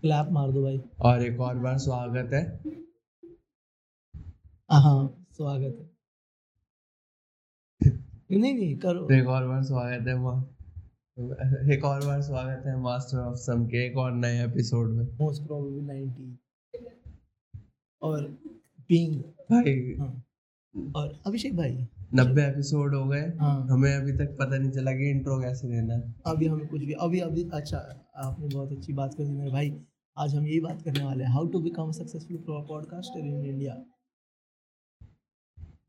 Clap मार दो भाई। और एक और बार स्वागत है। हाँ स्वागत है। नहीं नहीं करो। एक और बार स्वागत है मा- एक और बार स्वागत है मास्टर ऑफ़ सम के एक और नए एपिसोड में। मोस्ट प्रोबेबली 90 और बीइंग भाई। हाँ। और अभिषेक भाई। नब्बे एपिसोड हो गए। हाँ। हमें अभी तक पता नहीं चला कि इंट्रो कैसे देना है। अभी हमें कुछ भी अभी अभी अच्छा आपने बहुत अच्छी बात कर दी मेरे भाई। आज हम यही बात करने वाले हैं how to become successful podcaster in India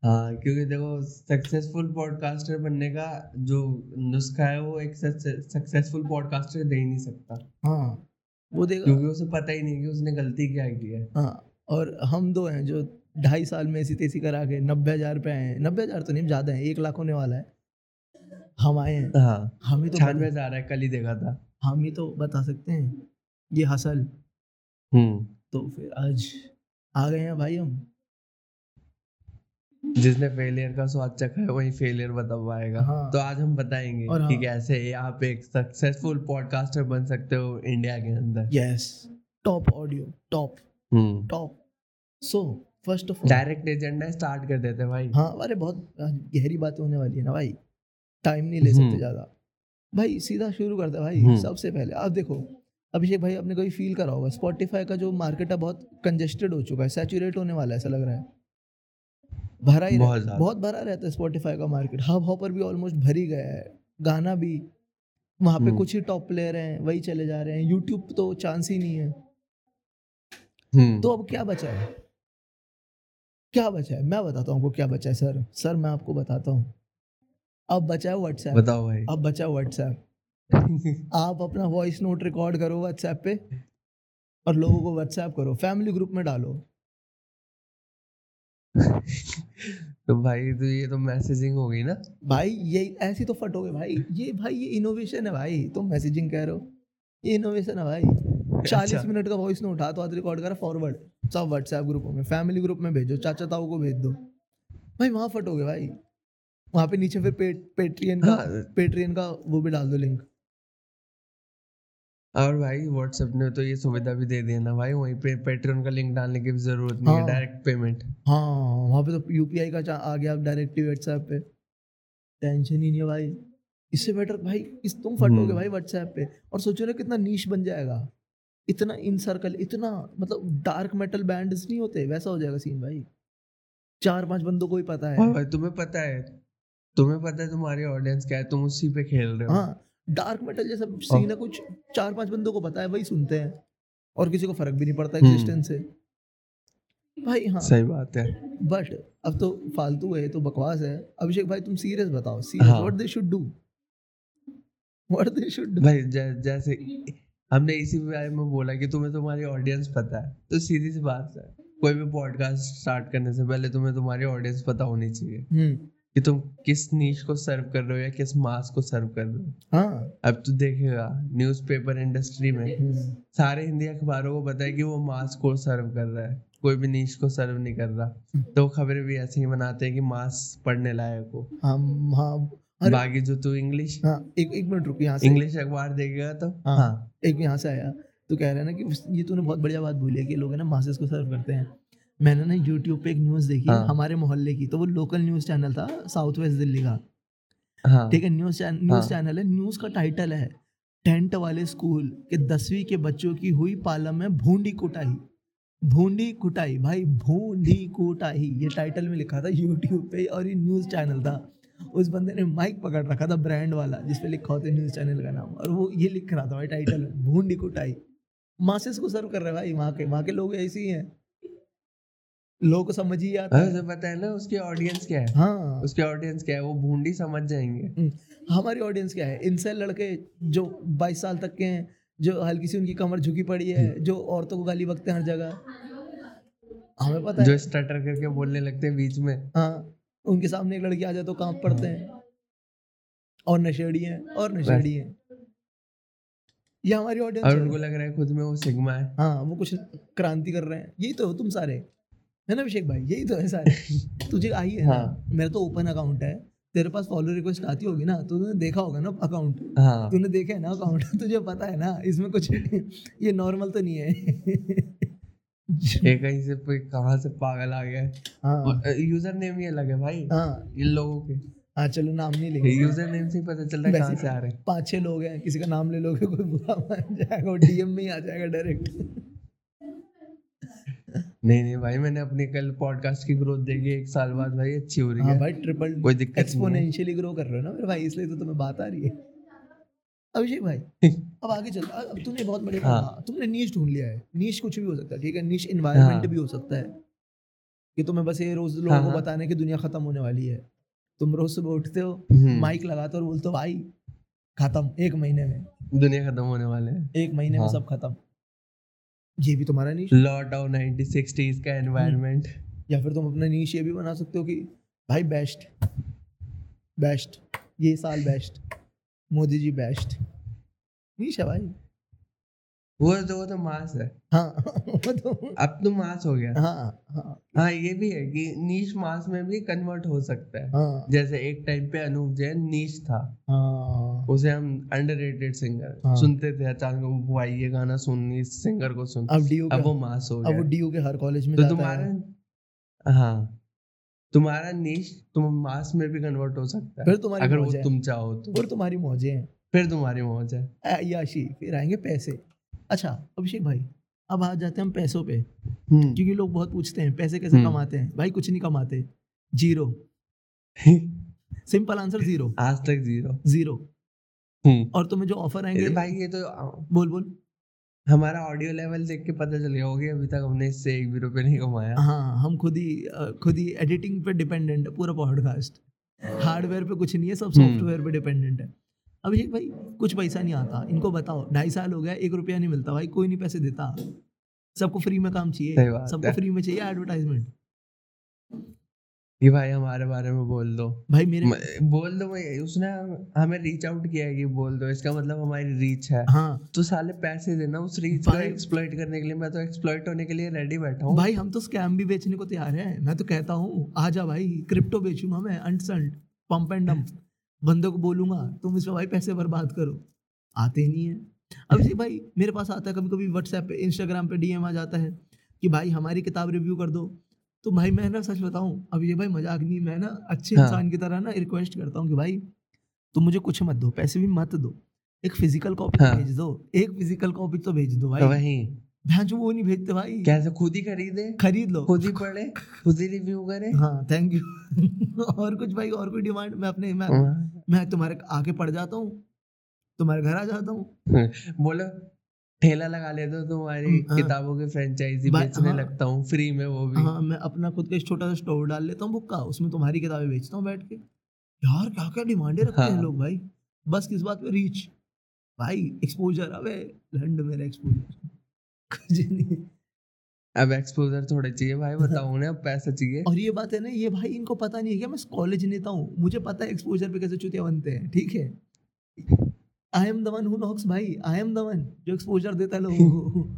हाँ क्योंकि देखो सक्सेसफुल पॉडकास्टर बनने का जो नुस्खा है वो एक सक्सेसफुल पॉडकास्टर दे ही नहीं सकता। हाँ वो देगा क्योंकि उसे पता ही नहीं कि उसने गलती क्या की है। हाँ और हम दो हैं जो ढाई साल में ऐसी तेसी करा के नब्बे हज़ार पे आए हैं। नब्बे हज़ार तो नहीं ज़्यादा है एक लाख होने वाला है। हम आए हैं। हाँ हम ही तो छानवे रहा है कल ही देखा था। हम ही तो बता सकते हैं। ये हसल। हम्म। तो फिर आज आ गए हैं भाई हम। जिसने फेलियर का स्वाद चखा है वही फेलियर बता पाएगा हाँ। तो आज हम बताएँगे और कि हाँ। कैसे आप एक सक्सेसफुल पॉडकास्टर बन सकते हो इंडिया के अंदर। Yes top audio top hmm. Top so first of all direct agenda start कर देते हैं भाई। हाँ अरे बहुत गहरी बात होने वाली है ना भाई। टाइम नहीं ले सकते हम्म। ज़्यादा। भाई सीधा शुरू करते भाई हम्म। सबसे पहले। आप देखो अभिषेक भाई आपने कभी फील करा होगा? स्पॉटिफाई का जो मार्केट है बहुत कंजेस्टेड हो चुका है सैचुरेट होने वाला है ऐसा लग रहा है। भरा ही बहुत रह- बहुत भरा रहता है स्पॉटिफाई का मार्केट हब हॉपर भी ऑलमोस्ट भर ही गया है। गाना भी वहाँ पे हम्म। कुछ ही टॉप प्लेयर हैं वही चले जा रहे हैं। यूट्यूब तो चांस ही नहीं है। हम्म। तो अब क्या बचा है? क्या बचा है? मैं बताता हूँ आपको क्या बचा है सर। सर मैं आपको बताता हूँ। अब बचा है व्हाट्सएप बताओ भाई। अब बचा है व्हाट्सएप आप अपना वॉइस नोट रिकॉर्ड करो व्हाट्सएप पे और लोगों को व्हाट्सएप करो। फैमिली ग्रुप में डालो। तो भाई तो ये तो मैसेजिंग हो गई ना? भाई ये ऐसी तो फटोगे भाई। ये भाई ये इनोवेशन है भाई। तुम मैसेजिंग कह रहे हो। ये इनोवेशन है भाई। चालीस अच्छा। मिनट का वॉइस नोट उठा तो आज रिकॉर्ड करा फॉरवर्ड सब व्हाट्सएप ग्रुपों में फैमिली ग्रुप में भेजो चाचा ताऊ को भेज दो। भाई वहाँ फटोगे भाई। वहाँ पे नीचे फिर पे, पेट्रियन का हाँ। पेट्रियन का वो भी डाल दो लिंक और भाई व्हाट्सएप ने तो ये सुविधा भी दे दी है ना भाई वहीं पे पेट्रियन का लिंक डालने की भी ज़रूरत नहीं है हाँ। डायरेक्ट पेमेंट हाँ वहाँ पे तो यूपीआई का आ गया डायरेक्टली व्हाट्सएप पे। टेंशन ही नहीं है भाई। इससे बेटर भाई इस तुम फटोगे हम्म। भाई व्हाट्सएप पे। और सोचो ना कितना नीश बन जाएगा। इतना इन सर्कल इतना मतलब डार्क मेटल बैंड्स नहीं होते वैसा हो जाएगा सीन भाई। चार पाँच बंदों को ही पता है। भाई तुम्हें पता है तुम्हें पता है तुम्हारी ऑडियंस क्या है तुम उसी पे खेल रहे हो। हाँ डार्क मेटल जैसा सीन है कुछ चार पाँच बंदों को पता है वही सुनते हैं। और किसी को फ़र्क भी नहीं पड़ता हम्म। एग्जिस्टेंस से। भाई हाँ। सही बात है। बट अब तो फालतू है तो बकवास है। अभिषेक भाई तुम सीरियस बताओ। सीरियस हाँ। What they should do what they should do भाई जैसे हमने इसी बारे में बोला कि तुम्हें तुम्हारी ऑडियंस पता है तो सीधी सी बात है। कोई भी पॉडकास्ट स्टार्ट करने से पहले तुम्हें तुम्हारी ऑडियंस पता होनी चाहिए। हम्म। कि तुम किस नीच को सर्व कर रहे हो या किस मास को सर्व कर रहे हो? हाँ। अब तो देखेगा न्यूज़पेपर इंडस्ट्री में हम्म, सारे हिंदी अखबारों को पता है कि वो मास को सर्व कर रहा है कोई भी नीच को सर्व नहीं कर रहा। तो खबरें भी ऐसे ही बनाते हैं कि मास पढ़ने लायक हो। हम हाँ बाकी जो तू इंग्लिश हाँ एक एक मिनट रुक यहाँ से इंग्लिश अखबार देखेगा तो हाँ। हाँ। एक यहाँ से आया। तो कह रहा है ना कि ये तूने बहुत बढ़िया बात बोली है कि लोग है ना मासेस को सर्व करते हैं। मैंने ना यूट्यूब पे एक न्यूज़ देखी हाँ। हमारे मोहल्ले की तो वो लोकल न्यूज़ चैनल था साउथ वेस्ट दिल्ली का। हाँ। ठीक है न्यूज़ चैनल हाँ। न्यूज़ चैनल है न्यूज़ का टाइटल है टेंट वाले स्कूल के दसवीं के बच्चों की हुई पालम में भूंडी कुटाई। भूंडी कुटाई भाई भूंडी कुटाई ये टाइटल में लिखा था यूट्यूब पे और ये न्यूज़ चैनल था। उस बंदे ने माइक पकड़ रखा था ब्रांड वाला जिसपे लिखा होता है न्यूज़ चैनल का नाम और वो ये लिख रहा था भाई टाइटल भूंडी कुटाई। मासेस को सर्व कर रहे हैं भाई वहाँ के वहाँ के लोग ऐसे ही हैं। लोगों को समझ ही आता हाँ, है। पता है ना उसकी ऑडियंस क्या है? हाँ। उसकी ऑडियंस क्या है? वो भूंडी समझ जाएँगे। हम्म, हमारी ऑडियंस क्या है? इनसे लड़के जो 22 साल तक के हैं जो हल्की सी उनकी कमर झुकी पड़ी है जो औरतों को गाली बकते हैं हर जगह हमें पता जो है स्टटर करके बोलने लगते हैं बीच में। हाँ उनके सामने एक लड़की आ जाए तो काँप पड़ते हैं। और नशेड़ी हैं और नशेड़ी हैं। ये हमारी ऑडियंस और उनको लग रहा है खुद में वो सिग्मा है। हाँ वो कुछ क्रांति कर रहे हैं। यही तो हो तुम सारे। है ना अभिषेक भाई? यही तो है सारे। तुझे आई है हाँ। मेरा तो ओपन अकाउंट है। तेरे पास फॉलो रिक्वेस्ट आती होगी ना तो तूने देखा होगा ना अकाउंट हाँ। तूने देखा है ना अकाउंट तुझे पता है ना इसमें कुछ ये नॉर्मल तो नहीं है। कहीं से कोई कहाँ से पागल आ गया हाँ? यूज़र नेम ही अलग है भाई। हाँ। इन लोगों के। हाँ चलो नाम नहीं लेंगे। यूज़र नेम से ही पता चल रहा है कहाँ से आ रहे हैं। पाँच छह लोग हैं किसी का नाम ले लोगे कोई बुरा मान जाएगा डीएम में ही आ जाएगा डायरेक्ट नहीं नहीं भाई मैंने अपनी कल पॉडकास्ट की ग्रोथ देखी एक साल बाद भाई अच्छी हो रही हाँ है। भाई ट्रिपल कोई दिक्कत एक्सपोनेंशियली ग्रो कर रहे हो ना मेरे भाई इसलिए तो तुम्हें बात आ रही है। अभिषेक भाई अब आगे चल अब तूने बहुत बड़े हाँ। हाँ, तुमने नीश ढूंढ लिया है। नीश कुछ भी हो सकता है ठीक है? नीश इन्वायरमेंट हाँ। भी हो सकता है। कि तुम्हें बस ये रोज लोगों को बताने की दुनिया खत्म होने वाली है। तुम रोज सुबह उठते हो हम्म, माइक लगाते हो और बोलते हो भाई खत्म एक महीने में। दुनिया खत्म होने वाले हैं। एक महीने में। सब खत्म। ये भी तुम्हारा नीश लॉट ऑफ़ 1960s का एनवायरमेंट या फिर तुम अपना नीश ये भी बना सकते हो कि भाई बेस्ट बेस्ट ये साल best Modi ji best niche है भाई। वो तो वो तो मास है। हाँ वो तो अब तो मास हो गया। हाँ हाँ। हाँ ये भी है कि नीच मास में भी कन्वर्ट हो सकता है। हाँ। जैसे एक टाइम पे अनूप जैन नीच था। हाँ। उसे हम अंडररेटेड सिंगर हाँ। सुनते थे अचानक वो भाई ये गाना सुन इस सिंगर को सुन। अब डीयू अब वो मास हो गया। अब वो डीयू के हर कॉलेज में तो तुम्हारा हाँ। तुम्हारा नीश तुम मास में भी कन्वर्ट हो सकता है। फिर तुम्हारी अगर वो तुम चाहो तो। फिर तुम्हारी मौजें हैं। फिर तुम्हारी मौज है। याशी फिर आएँगे पैसे। अच्छा अभिषेक भाई अब आ जाते हैं हम पैसों पे। हम्म। क्योंकि लोग बहुत पूछते हैं पैसे कैसे हम्म। कमाते हैं? भाई कुछ नहीं कमाते। ज़ीरो। सिंपल आंसर ज़ीरो आज तक ज़ीरो। ज़ीरो और तुम्हें जो ऑफ़र आएँगे भाई ये तो बोल बोल। हमारा ऑडियो लेवल देख के पता चल गया होगा अभी तक हमने इससे एक भी रुपए नहीं कमाया। हाँ हम खुद ही खुद ही एडिटिंग पे डिपेंडेंट है पूरा पॉडकास्ट हार्डवेयर पे कुछ नहीं है सब हम्म। सॉफ्टवेयर पे डिपेंडेंट है। अभिषेक भाई कुछ पैसा नहीं आता। इनको बताओ ढाई साल हो गया एक रुपया नहीं मिलता भाई कोई नहीं पैसे देता। सबको फ्री में काम चाहिए सबको। फ्री में चाहिए एडवर्टाइजमेंट कि भाई हमारे बारे में बोल दो। भाई मेरे बोल दो भाई उसने हमें रीच आउट किया है कि बोल दो इसका मतलब हमारी रीच है। हाँ। तो साले पैसे देना उस रीच को एक्सप्लॉइट करने के लिए मैं तो एक्सप्लॉइट होने के लिए रेडी बैठा हूँ। भाई हम तो स्कैम भी बेचने को तैयार है मैं तो कहता हूँ आ जा भाई क्रिप्टो बेचूँगा मैं अंट संट पंप एंड डंप बंदों को बोलूँगा तुम इस पे भाई पैसे बर्बाद करो। आते ही नहीं है। अब जी भाई मेरे पास आता है कभी कभी व्हाट्सएप पे इंस्टाग्राम पे डीएम आ जाता है कि भाई हमारी किताब रिव्यू कर दो। तो भाई मैं ना सच बताऊँ अब ये भाई मज़ाक नहीं मैं ना अच्छे हाँ। इंसान की तरह ना रिक्वेस्ट करता हूँ कि भाई तुम मुझे कुछ मत दो पैसे भी मत दो। एक फ़िज़िकल कॉपी हाँ। भेज दो एक फ़िज़िकल कॉपी तो भेज दो तो भाई वही। भैंस वो नहीं भेजते भाई। कैसे? खुद ही खरीदे? खरीद लो। खुद ही पढ़े? खुद ही रिव्यू करे? हाँ थैंक यू और कुछ भाई और कोई डिमांड मैं अपने मैं हाँ। मैं तुम्हारे आके पढ़ जाता हूँ तुम्हारे घर आ जाता हूँ। बोलो ठेला लगा लेते हो तुम्हारी हाँ। किताबों की फ्रेंचाइजी बेचने हाँ। लगता हूँ फ्री में वो भी। हाँ मैं अपना खुद का छोटा सा स्टोर डाल लेता हूँ बुक का उसमें तुम्हारी किताबें बेचता हूँ बैठ के। यार क्या क्या डिमांडे रखते हैं हाँ। लोग भाई। बस किस बात पे रीच भाई एक्सपोजर अबे लंड मेरा एक्सपोजर कुछ नहीं। अब एक्सपोजर थोड़े चाहिए भाई बताओ ना अब पैसा चाहिए। और ये बात है ना ये भाई इनको पता नहीं है क्या मैं कॉलेज नेता हूँ। मुझे पता है एक्सपोजर पे कैसे चुतिया बनते हैं ठीक है? I am the one who knocks भाई। आई एम द वन जो एक्सपोजर देता है लोगों को।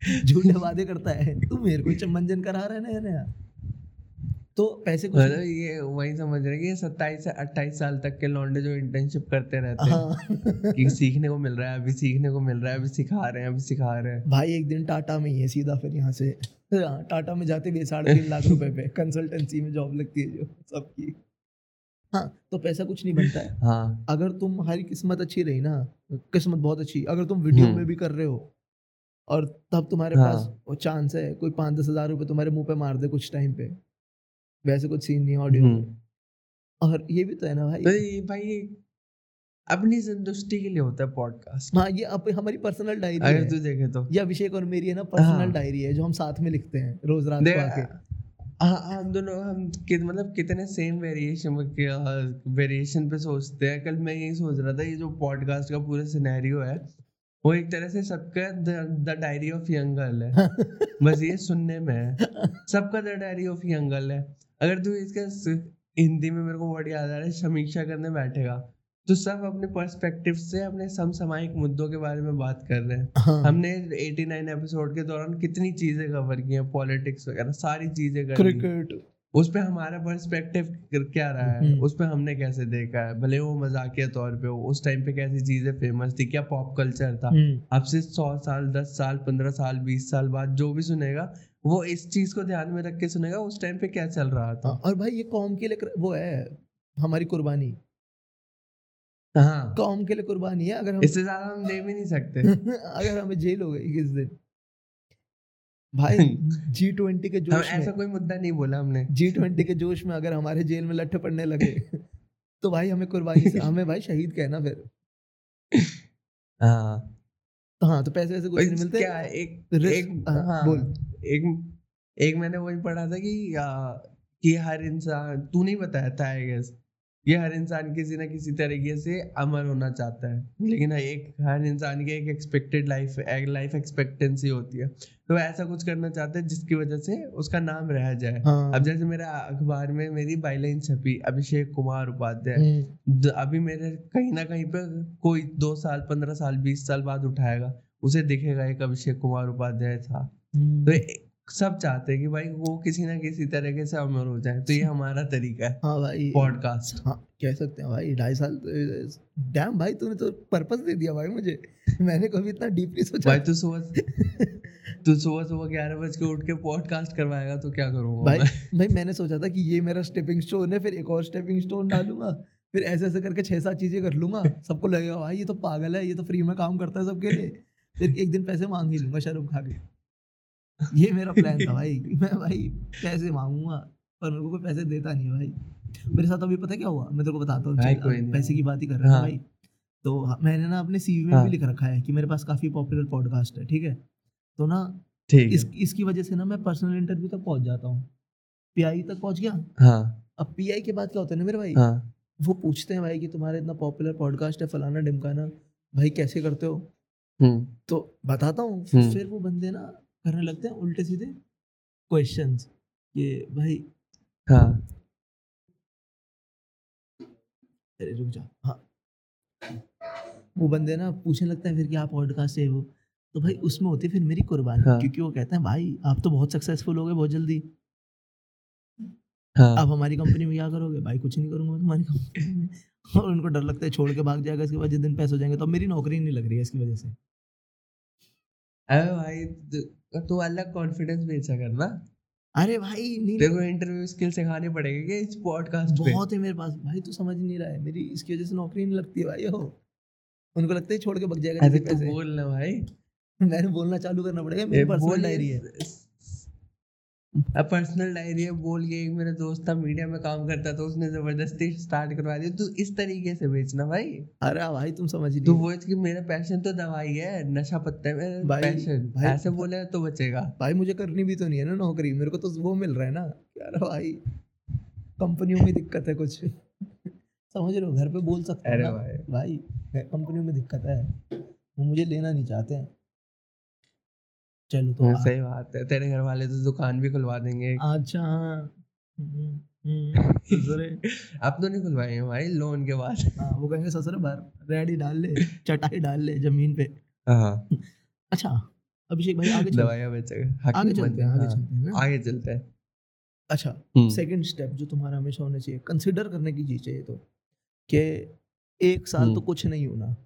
झूठे वादे करता है। तू मेरे को चमंजन करा रहे है यार तो पैसे कुछ मतलब ये वही समझ रहे हैं कि सत्ताईस से अट्ठाईस साल तक के लौंडे जो इंटर्नशिप करते रहते हैं हाँ। कि सीखने को मिल रहा है अभी सीखने को मिल रहा है अभी सिखा रहे हैं अभी सिखा रहे हैं। भाई एक दिन टाटा में ही है सीधा फिर यहाँ से। हाँ, टाटा में जाते भी साढ़े तीन लाख रुपए पे। कंसल्टेंसी में जॉब लगती है जो सबकी। हाँ तो पैसा कुछ नहीं बनता है। हाँ। अगर तुम्हारी किस्मत अच्छी रही ना किस्मत बहुत अच्छी। अगर तुम वीडियो हम्म। में भी कर रहे हो और तब तुम्हारे हाँ। पास वो चांस है कोई पाँच दस हज़ार रुपये तुम्हारे मुँह पे मार दे कुछ टाइम पे। वैसे कुछ सीन नहीं ऑडियो हम्म। और ये भी तो है ना भाई। ये भाई अपनी संतुष्टि के लिए होता है पॉडकास्ट हाँ ये अब हमारी पर्सनल डायरी अगर तू देखे तो। ये अभिषेक और मेरी है ना पर्सनल हाँ। डायरी है जो हम साथ में लिखते हैं रोज रात को आके। हाँ हम दोनों हम कि, मतलब कितने सेम वेरिएशन वेरिएशन पे सोचते हैं। कल मैं यही सोच रहा था ये जो पॉडकास्ट का पूरा सिनेरियो है वो एक तरह से सबका the diary of young girl है। बस ये सुनने में है। सबका the diary of young girl है। अगर तू इसका हिंदी में मेरे को वर्ड याद आ रहा है समीक्षा करने बैठेगा। तो सब अपने पर्सपेक्टिव से अपने समसामयिक मुद्दों के बारे में बात कर रहे हैं। हाँ। हमने 89 एपिसोड के दौरान कितनी चीज़ें कवर की हैं पॉलिटिक्स वगैरह सारी चीज़ें कर क्रिकेट उस पे हमारा पर्सपेक्टिव क्या रहा है? हम्म। उस पर हमने कैसे देखा है? भले वो मजाकिया तौर पे हो उस टाइम पे कैसी चीज़ें फ़ेमस थी क्या पॉप कल्चर था? हम्म, अब से सौ साल दस साल पंद्रह साल बीस साल बाद जो भी सुनेगा वो इस चीज़ को ध्यान में रख के सुनेगा उस टाइम पे क्या चल रहा था। हाँ, और भाई ये कौम के लिए वो है हमारी कुर्बानी। हाँ। कौम के लिए कुर्बानी है अगर हम इससे ज़्यादा हम दे भी नहीं सकते। अगर हमें जेल हो गई किस दिन। भाई जी ट्वेंटी के जोश ऐसा में कोई मुद्दा नहीं बोला हमने। जी ट्वेंटी के जोश में अगर हमारे जेल में लट्ठे पड़ने लगे तो भाई हमें कुर्बानी से हमें भाई शहीद कहना फिर। हाँ। तो हाँ तो पैसे वैसे कुछ नहीं मिलते। क्या एक एक हाँ, हाँ। बोल। एक एक मैंने वही पढ़ा था कि आ, कि हर इंसान तू नहीं बताया था आई गेस ये हर इंसान किसी ना किसी तरीके से अमर होना चाहता है। लेकिन एक हर इंसान की एक एक्सपेक्टेड लाइफ एक लाइफ एक्सपेक्टेंसी होती है। तो ऐसा कुछ करना चाहता है जिसकी वजह से उसका नाम रह जाए। हाँ। अब जैसे मेरा अखबार में मेरी बाईलाइन छपी अभिषेक कुमार उपाध्याय। हम्म, अभी मेरे कहीं ना कहीं पे कोई दो साल पंद्रह साल बीस साल बाद उठाएगा उसे दिखेगा एक अभिषेक कुमार उपाध्याय था। तो सब चाहते हैं कि भाई वो किसी ना किसी तरीके से अमर हो जाए तो ये हमारा तरीका है हाँ भाई। पॉडकास्ट हाँ कह सकते हैं भाई ढाई साल डैम भाई तूने तो पर्पस दे दिया भाई मुझे। मैंने कभी इतना डीपली सोचा भाई तू सुबह तू सुबह सुबह ग्यारह बज के उठ के पॉडकास्ट करवाएगा तो क्या करूँगा भाई मैं? भाई मैंने सोचा था कि ये मेरा स्टेपिंग स्टोन है फिर एक और स्टेपिंग स्टोन डालूँगा फिर ऐसे ऐसे करके छह सात चीज़ें कर लूँगा सबको लगेगा भाई ये तो पागल है ये तो फ्री में काम करता है सबके लिए फिर एक दिन पैसे मांग ही लूँगा शर्म खा के। ये मेरा प्लान था भाई। मैं भाई पैसे मांगूँगा पर मेरे को कोई पैसे देता नहीं भाई। मेरे साथ अभी पता है क्या हुआ? मैं तेरे को बताता हूँ। पैसे की बात ही कर रहे हैं हाँ। भाई। तो हाँ, मैंने ना अपने सीवी में हाँ। भी लिख रखा है कि मेरे पास काफ़ी पॉपुलर पॉडकास्ट है ठीक है? तो ना ठीक इस इसकी वजह से ना मैं पर्सनल इंटरव्यू तक पहुँच जाता हूँ। पीआई तक पहुँच गया? हाँ। अब पीआई के बाद क्या होता है ना मेरे भाई? हाँ। वो पूछते हैं भाई कि तुम्हारा इतना पॉपुलर पॉडकास्ट है फलाना डिमकाना भाई कैसे करते हो? हम्म। तो बताता हूँ हम्म। फिर वो बंदे ना करने लगते हैं उल्टे सीधे क्वेश्चंस कि भाई हाँ। अरे रुक जा हाँ। वो बंदे ना पूछने लगते हैं फिर कि आप पॉडकास्ट है वो? तो भाई उसमें होती है फिर मेरी कुर्बानी हाँ। क्योंकि वो कहते हैं भाई आप तो बहुत सक्सेसफुल हो गए बहुत जल्दी। हाँ। आप हमारी कंपनी में क्या करोगे? भाई कुछ नहीं करूँगा तुम्हारी कंपनी में। और उनको डर लगता है छोड़ के भाग जाएगा इसके बाद जिस दिन पैसे हो जाएँगे तो मेरी नौकरी नहीं लग रही है इसकी वजह से। अरे भाई तू- तू अलग कॉन्फिडेंस भेजा करना अरे भाई नहीं देखो इंटरव्यू स्किल सिखाने पड़ेंगे क्या इस पॉडकास्ट पे? बहुत है मेरे पास। भाई तू समझ नहीं रहा है। मेरी इसकी वजह से नौकरी नहीं लगती है भाई हो। उनको लगता है छोड़ के भाग जाएगा अरे तू बोल ना भाई। मैंने बोलना चालू करना पड़ेगा मेरे पर्सनल डायरी है। अब पर्सनल डायरी है बोल के एक मेरा दोस्त था मीडिया में काम करता था उसने ज़बरदस्ती स्टार्ट करवा दिया। तू इस तरीके से बेचना भाई। अरे भाई तुम समझ तू वो कि मेरा पैशन तो दवाई है नशा पत्ते में भाई- पैशन भाई- ऐसे बोले तो बचेगा। भाई मुझे करनी भी तो नहीं है ना नौकरी मेरे को तो वो मिल रहा है ना। यार भाई कंपनियों में दिक्कत है कुछ। समझ रहे हो घर पे बोल सकते हो अरे भाई। भाई कंपनियों में दिक्कत है। वो मुझे लेना नहीं चाहते हैं। चलो तो सही बात है तेरे घर वाले तो दुकान भी खुलवा देंगे। अच्छा हाँ। हम्म, हम्म, ससुरे। अब तो नहीं खुलवाएँगे भाई लोन के बाद। हाँ वो कहेंगे ससुरे भर रेडी डाल ले चटाई डाल ले ज़मीन पे। हाँ। अच्छा अभिषेक भाई आगे दवाइयाँ बेचेगा आगे चलते हैं आगे चलते हैं आगे चलते हैं। अच्छा हम्म, सेकंड स्टेप जो तुम्हारा हमेशा होना चाहिए कंसिडर करने की चीज़ चाहिए तो कि एक साल तो हम्म। कुछ नहीं होना।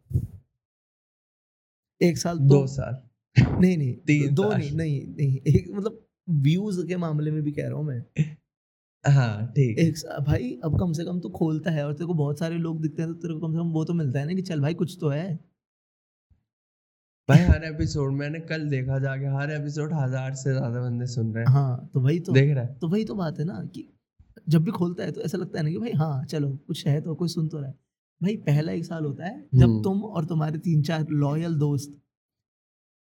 एक साल तो दो साल। नहीं नहीं तीन दो नहीं नहीं नहीं एक मतलब व्यूज़ के मामले में भी कह रहा हूँ मैं। हाँ ठीक। एक भाई अब कम से कम तो खोलता है और तेरे को बहुत सारे लोग दिखते हैं तो तेरे को कम से कम वो तो मिलता है ना कि चल भाई कुछ तो है। भाई हर एपिसोड मैंने कल देखा जाके हर एपिसोड हज़ार से ज़्यादा बंदे सुन रहे हैं। हाँ तो वही तो। देख रहा है। तो वही तो बात है ना कि जब भी खोलता है तो ऐसा लगता है ना कि भाई हाँ चलो कुछ है तो कोई सुन तो रहा है। भाई पहला एक साल होता है जब हम्म। तुम और तुम्हारे तीन चार लॉयल दोस्त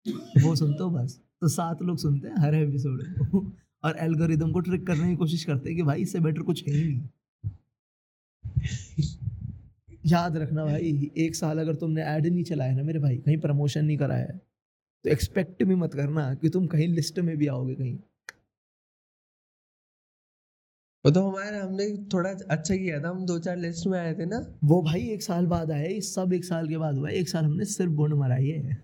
वो सुनते हो बस। तो सात लोग सुनते हैं हर एपिसोड को। और एल्गोरिदम को ट्रिक करने की कोशिश करते हैं कि भाई इससे बेटर कुछ है ही नहीं। याद रखना भाई एक साल अगर तुमने ऐड नहीं चलाया ना मेरे भाई कहीं प्रमोशन नहीं कराया है तो एक्सपेक्ट भी मत करना कि तुम कहीं लिस्ट में भी आओगे कहीं। वो तो हमारे हमने थोड़ा अच्छा किया था हम दो चार लिस्ट में आए थे ना। वो भाई एक साल बाद आए सब एक साल के बाद हुआ एक साल हमने सिर्फ़ बुंड मराई है।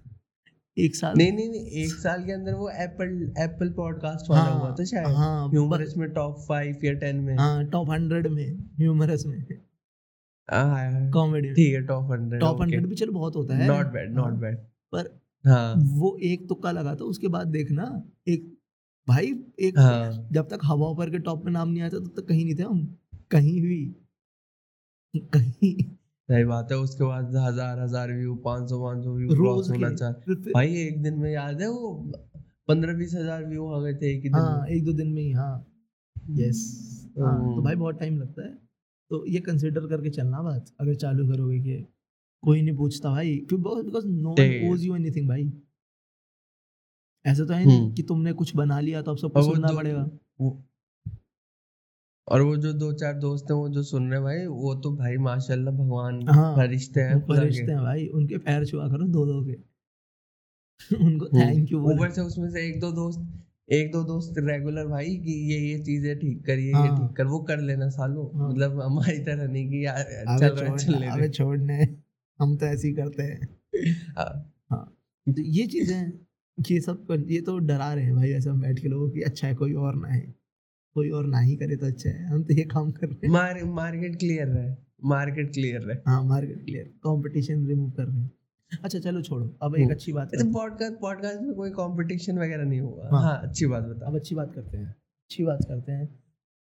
एक साल नहीं नहीं नहीं एक साल के अंदर वो एप्पल एप्पल पॉडकास्ट वाला हाँ, हुआ था शायद। हाँ ह्यूमरस में टॉप फाइव या टेन में। हाँ टॉप हंड्रेड में ह्यूमरस में। कॉमेडी ठीक है टॉप हंड्रेड टॉप हंड्रेड भी चलो बहुत होता है। नॉट बैड नॉट बैड पर हाँ। वो एक तुक्का लगा था उसके बाद देखना एक भाई एक हाँ। जब तक हवा ऊपर के टॉप में नाम नहीं आता तब तक कहीं नहीं थे हम। कहीं भी कहीं सही बात है उसके बाद हज़ार हज़ार व्यू पाँच सौ पाँच सौ व्यू रोज क्रॉस होना चाहिए भाई एक दिन में याद है वो पंद्रह बीस हज़ार व्यू आ गए थे एक ही दिन हाँ एक दो दिन में ही हाँ। यस हाँ तो। भाई बहुत टाइम लगता है। तो ये कंसिडर करके चलना बात अगर चालू करोगे कि कोई नहीं पूछता भाई because no owes you anything भाई। ऐसा तो है नहीं हम्म। कि तुमने कुछ बना लिया तो अब सबको सुनना पड़ेगा। और वो जो दो चार दोस्त हैं वो जो सुन रहे हैं भाई वो तो भाई माशाल्लाह भगवान हाँ, फरिश्ते हैं। फरिश्ते हैं भाई उनके पैर छुआ करो दो दो के उनको। थैंक यू ऊपर से उसमें से एक दो दोस्त एक दो दोस्त रेगुलर भाई कि ये ये चीज़ें ठीक करिए ये हाँ। ठीक कर वो कर लेना सालों हाँ। मतलब हमारी तरह नहीं कि यार चल रहा चल ले अबे छोड़ने हम तो ऐसे ही करते हैं हाँ। तो ये चीज़ें ये सब कर- ये तो डरा रहे हैं भाई ऐसा बैठ के लोगों की अच्छा है कोई और ना है कोई और ना ही करे तो अच्छा है। हम तो ये काम कर रहे हैं। मार मार्केट क्लियर रहे मार्केट क्लियर रहे। हाँ मार्केट क्लियर कंपटीशन रिमूव कर रहे हैं। अच्छा चलो छोड़ो अब एक हम्म। अच्छी बात तो हैं। पॉडकास्ट पॉडकास्ट में कोई कंपटीशन वगैरह नहीं होगा। हाँ। हाँ अच्छी बात बता अब अच्छी बात करते हैं अच्छी बात करते हैं।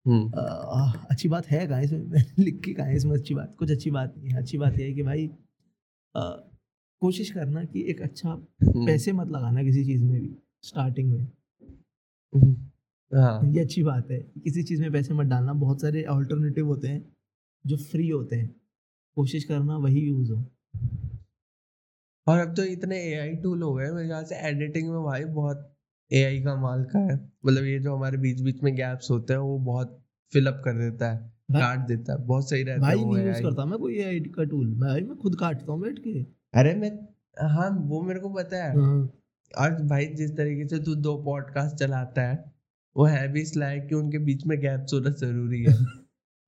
हम्म। आह, अच्छी बात है कहाँ इसमें लिख के कहा है इसमें अच्छी बात कुछ अच्छी बात नहीं है। अच्छी बात यह है कि भाई कोशिश करना कि एक अच्छा हम्म, पैसे मत लगाना किसी चीज़ में भी स्टार्टिंग में। हाँ। ये अच्छी बात है किसी चीज़ में पैसे मत डालना। बहुत सारे अल्टरनेटिव होते हैं जो फ्री होते हैं। कोशिश करना वही यूज़ हो। और अब तो इतने ए आई टूल हो गए मेरे ख्याल से एडिटिंग में भाई बहुत एआई का माल का है। मतलब ये जो हमारे बीच बीच में गैप्स होते हैं वो बहुत फिलअप कर देता है काट देता है। बहुत सही रहता है भाई नहीं यूज़ करता मैं कोई एआई का टूल मैं भाई मैं खुद काटता हूँ बैठ के। अरे मैं हाँ वो मेरे को पता है। हाँ, और भाई जिस तरीके से तू दो पॉडकास्ट चलाता है वो है भी इस लायक कि उनके बीच में गैप्स होना ज़रूरी है।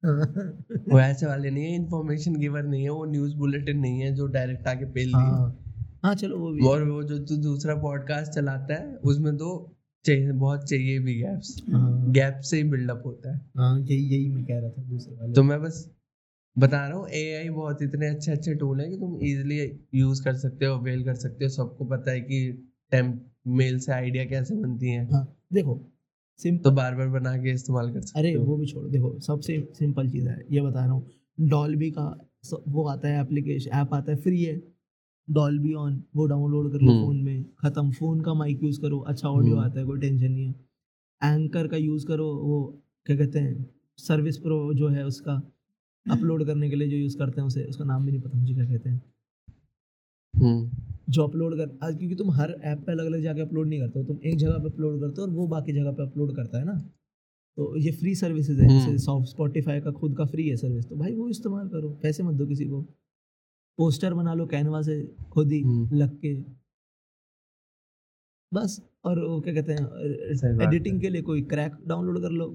वो ऐसे वाले नहीं है इन्फॉर्मेशन गिवर नहीं है वो न्यूज़ बुलेटिन नहीं है जो डायरेक्ट आके पेल दी हाँ। हाँ। चलो वो भी और वो जो तू दूसरा पॉडकास्ट चलाता है उसमें तो चाहिए बहुत चाहिए भी गैप्स हाँ। गैप से ही बिल्डअप होता है। हाँ यही यही मैं कह रहा था दूसरे वाले। तो मैं बस बता रहा हूँ एआई बहुत इतने अच्छे अच्छे टूल हैं कि तुम इजीली यूज़ कर सकते हो अवेल कर सकते हो। सबको पता है कि टेम्प मेल से आइडिया कैसे बनती है। हाँ देखो सिंपल तो बार बार बना के इस्तेमाल कर सकते अरे वो भी छोड़ो। देखो सबसे सिंपल चीज़ है ये बता रहा हूँ। डॉल्बी का वो आता है एप्लीकेशन ऐप आता है फ्री है। डॉल्बी ऑन वो डाउनलोड कर लो हम्म। फ़ोन में खत्म। फ़ोन का माइक यूज़ करो अच्छा ऑडियो हम्म। आता है कोई टेंशन नहीं है। एंकर का यूज़ करो वो क्या कहते हैं सर्विस प्रो जो है उसका अपलोड करने के लिए जो यूज़ करते हैं उसे उसका नाम भी नहीं पता मुझे क्या कहते हैं। हम्म। जो अपलोड कर आज क्योंकि तुम हर ऐप पे अलग अलग जाके अपलोड नहीं करते हो तुम एक जगह पे अपलोड करते हो और वो बाकी जगह पे अपलोड करता है ना तो ये फ्री सर्विसेज़ है हम्म। जैसे सॉफ्ट स्पॉटिफाई का खुद का फ्री है सर्विस तो भाई वो इस्तेमाल करो पैसे मत दो किसी को पोस्टर बना लो कैनवा से खुद ही हम्म। लग के बस और वो क्या कहते हैं एडिटिंग के लिए कोई क्रैक डाउनलोड कर लो।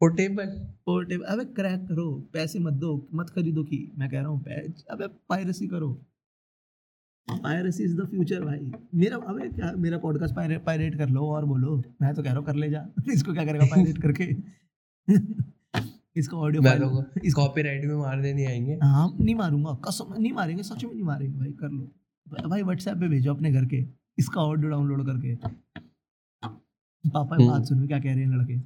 पोर्टेबल पोर्टेबल अबे क्रैक करो पैसे मत दो मत खरीदो की मैं कह रहा हूँ अबे पायरेसी करो। पायरेसी इज़ द फ्यूचर भाई। मेरा अबे क्या मेरा पॉडकास्ट पायरेट कर लो और बोलो। मैं तो कह रहा हूँ कर ले जा। इसको क्या करेगा पायरेट करके? इसका ऑडियो फ़ाइल तो कॉपीराइट में मारने नहीं आएँगे। हाँ नहीं मारूँगा। कसम नहीं मारेंगे सच में नहीं मारेंगे भाई कर लो। भाई व्हाट्सएप पे भेजो अपने घर के। इसका ऑडियो डाउनलोड करके। पापा हम्म। बात सुनो क्या कह रहे हैं लड़के?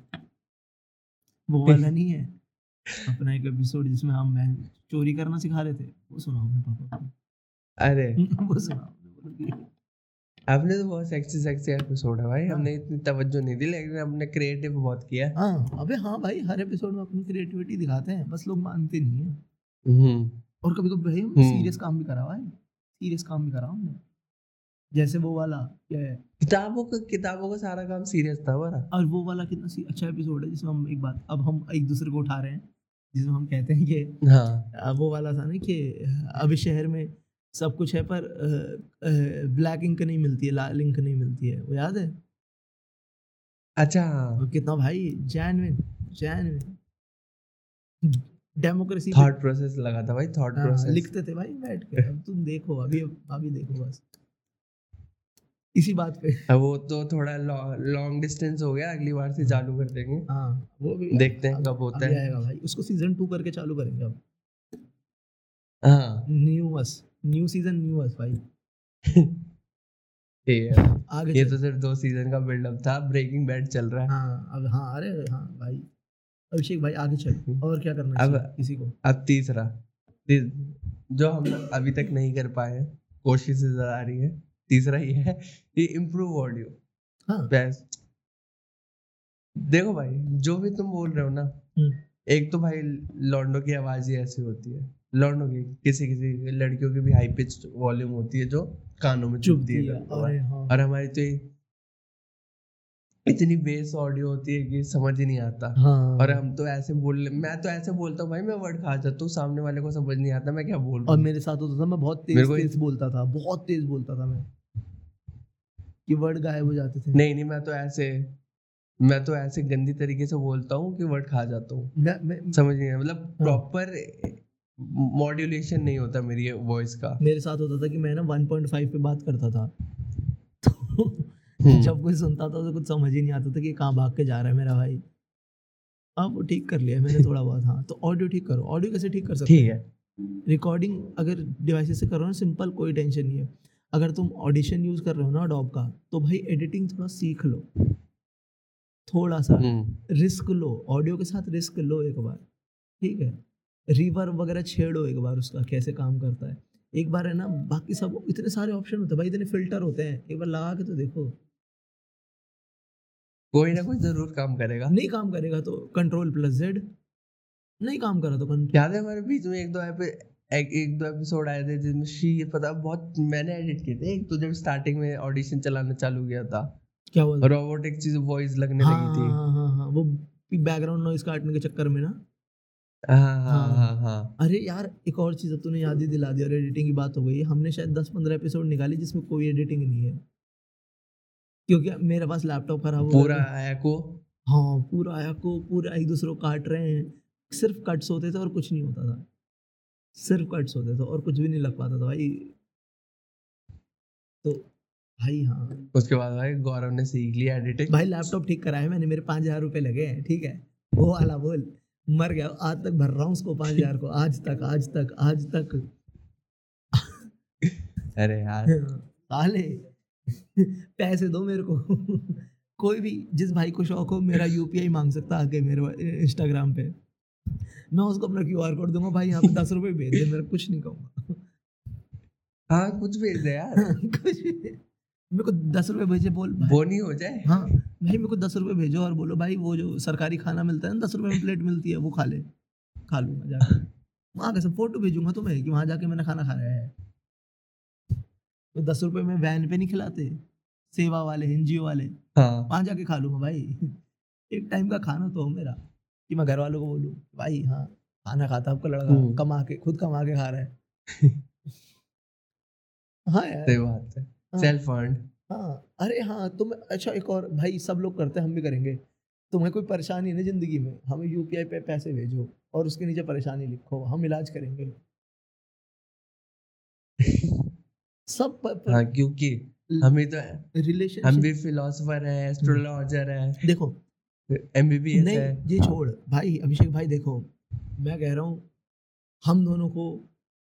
वो वाला नहीं है। अपना एक एपिसोड जिसमें हम मैं चोरी करना सिखा रहे थे वो सुनाओ अपने पापा को। अरे। वो सुनाओ आपने तो बहुत सेक्सी सेक्सी एपिसोड है भाई। हाँ। हमने इतनी तवज्जो नहीं दी लेकिन हमने क्रिएटिव बहुत किया। है अबे हाँ भाई हर एपिसोड में अपनी क्रिएटिविटी दिखाते हैं बस लोग मानते नहीं है। हम्म। और कभी कभी भाई हम्म। सीरियस काम भी करा हुआ है। सीरियस काम भी करा हमने। जैसे वो वाला क्या है। किताबों का किताबों का सारा काम सीरियस था हमारा और वो वाला कितना सी- अच्छा एपिसोड है जिसमें हम एक बात अब हम एक दूसरे को उठा रहे हैं जिसमें हम कहते हैं कि हाँ। वो वाला था ना कि अभी शहर में सब कुछ है पर ब्लैक इंक नहीं मिलती है लाल इंक नहीं मिलती है वो याद है? अच्छा। और कितना भाई genuine genuine democracy thought process लगा था भाई थॉट हाँ, प्रोसेस लिखते थे भाई बैठ के अब तुम देखो अभी अभी देखो बस। इसी बात पे। वो तो थोड़ा लॉन्ग डिस्टेंस हो गया अगली बार से चालू कर देंगे। हाँ वो भी देखते हैं कब होता है। आएगा भाई। उसको सीज़न टू करके चालू करेंगे अब। हाँ। New us new season new us भाई। आगे ये तो सिर्फ़ दो सीज़न का बिल्डअप था ब्रेकिंग बैड चल रहा है। हाँ अब हाँ अरे हाँ भाई। अभिषेक भाई आगे चल। और क्या करना अब- किसी को? अब तीसरा। जो हम अभी तक नहीं कर पाए कोशिश नज़र आ रही है। तीसरा ये है कि इम्प्रूव ऑडियो हाँ। देखो भाई जो भी तुम बोल रहे हो ना हम्म। एक तो भाई लॉन्डो की आवाज़ ही ऐसी होती है। लॉन्डो की किसी किसी लड़कियों की भी हाई पिच वॉल्यूम होती है जो कानों में है चुभती है और हमारी तो इतनी बेस ऑडियो होती है कि समझ ही नहीं आता। हाँ। और हम तो ऐसे बोल मैं तो ऐसे बोलता हूँ भाई मैं वर्ड खा जाता हूँ सामने वाले को समझ नहीं आता मैं क्या बोल रहा और हूँ मेरे साथ होता था मैं बहुत तेज तेज बोलता था बहुत तेज बोलता था मैं। कि वर्ड गायब हो जाते थे। नहीं नहीं मैं तो ऐसे मैं तो ऐसे गंदी तरीके से बोलता हूँ कि वर्ड खा जाता हूँ। समझ नहीं मतलब हाँ। प्रॉपर मॉड्यूलेशन नहीं होता मेरी वॉइस का। मेरे साथ होता था कि मैं ना 1.5 पे बात करता था। तो हम्म। जब कोई सुनता था तो कुछ समझ ही नहीं आता था कि कहाँ भाग के जा रहा है मेरा भाई। अब वो ठीक कर लिया मैंने थोड़ा बहुत हाँ। तो ऑडियो ठीक करो ऑडियो कैसे ठीक कर सकते ठीक है? रिकॉर्डिंग अगर डिवाइसेस से करो ना सिंपल कोई टेंशन नहीं है। अगर तुम ऑडिशन यूज़ कर रहे हो ना अडोब का तो भाई एडिटिंग थोड़ा सीख लो। थोड़ा सा हम्म। रिस्क लो ऑडियो के साथ रिस्क लो एक बार ठीक है? रिवर वगैरह छेड़ो एक बार उसका कैसे काम करता है। एक बार है ना बाकी सब इतने सारे ऑप्शन होते हैं भाई इतने फ़िल्टर होते हैं एक बार लगा के तो देखो। कोई ना कोई ज़रूर काम करेगा। नहीं काम करेगा तो कंट्रोल प्लस जेड नहीं काम करा तो याद है हमारे बीच में एक दो एपि- एक, एक दो एपिसोड आए थे जिसमें शी पता बहुत मैंने एडिट किए थे। एक तो जब स्टार्टिंग में ऑडिशन चलाना चालू किया था। क्या बोलते? रोबोटिक चीज़ वॉइस लगने हाँ लगी थी। हाँ हाँ हाँ वो बैकग्राउंड नॉइस काटने के चक्कर में ना? हाँ हाँ हाँ। हाँ। हाँ अरे यार एक और चीज़ अब तूने याद ही दिला दी और एडिटिंग की बात हो गई। हमने शायद दस पंद्रह एपिसोड निकाली जिसमें कोई एडिटिंग नहीं है। क्योंकि मेरे पास लैपटॉप खराब हो पूरा गया एको हाँ पूरा आया को पूरा एक दूसरे को काट रहे हैं। सिर्फ़ कट्स होते थे और कुछ नहीं होता था। सिर्फ़ कट्स होते थे और कुछ भी नहीं लग पाता था भाई। तो भाई हाँ। उसके बाद भाई गौरव ने सीख लिया एडिटिंग भाई लैपटॉप ठीक कराया मैंने मेरे पाँच हज़ार रुपये लगे हैं ठीक है? वो वाला बोल मर गया आज तक भर रहा हूँ उसको पाँच हज़ार को आज तक आज तक आज तक। अरे यार। साले पैसे दो मेरे को। कोई भी जिस भाई को शौक हो मेरा यूपीआई मांग सकता है आके मेरे इंस्टाग्राम पे। मैं उसको अपना क्यू आर कोड दूँगा भाई यहाँ पे दस रुपए भेज दे मेरा कुछ नहीं कहूँगा। हाँ कुछ भेज दे यार। कुछ मेरे को दस रुपए भेजे बोल नहीं हो जाए? हाँ भाई मेरे को दस रुपए भेजो और बोलो भाई वो जो सरकारी खाना मिलता है ना दस रुपए में प्लेट मिलती है वो खा ले। खा लूँगा जाके। वहाँ कैसे फ़ोटो भेजूँगा तुम्हें कि वहाँ जाके मैंने खाना खाया है? तो दस रुपये में वैन पे नहीं खिलाते? सेवा वाले एनजीओ वाले। हाँ। वहाँ जाके खा लूँगा भाई। एक टाइम का खाना तो हो मेरा। कि मैं घर वालों को बोलूँ भाई हाँ खाना खाता आपका लड़का हम्म। कमा के खुद कमा के खा रहा है। हाँ यार। सही बात है। हाँ। सेल्फ अर्न हाँ अरे हाँ तुम अच्छा एक और भाई सब लोग करते हैं हम भी करेंगे। तुम्हें कोई परेशानी है ना ज़िंदगी में हमें यूपीआई पे पैसे भेजो और उसके नीचे परेशानी लिखो हम इलाज करेंगे। सब पर, पर, हाँ क्योंकि हमें तो रिलेशन हम भी फिलोसफर है एस्ट्रोलॉजर है। देखो एमबीबीएस नहीं है। ये छोड़। भाई अभिषेक भाई देखो मैं कह रहा हूँ हम दोनों को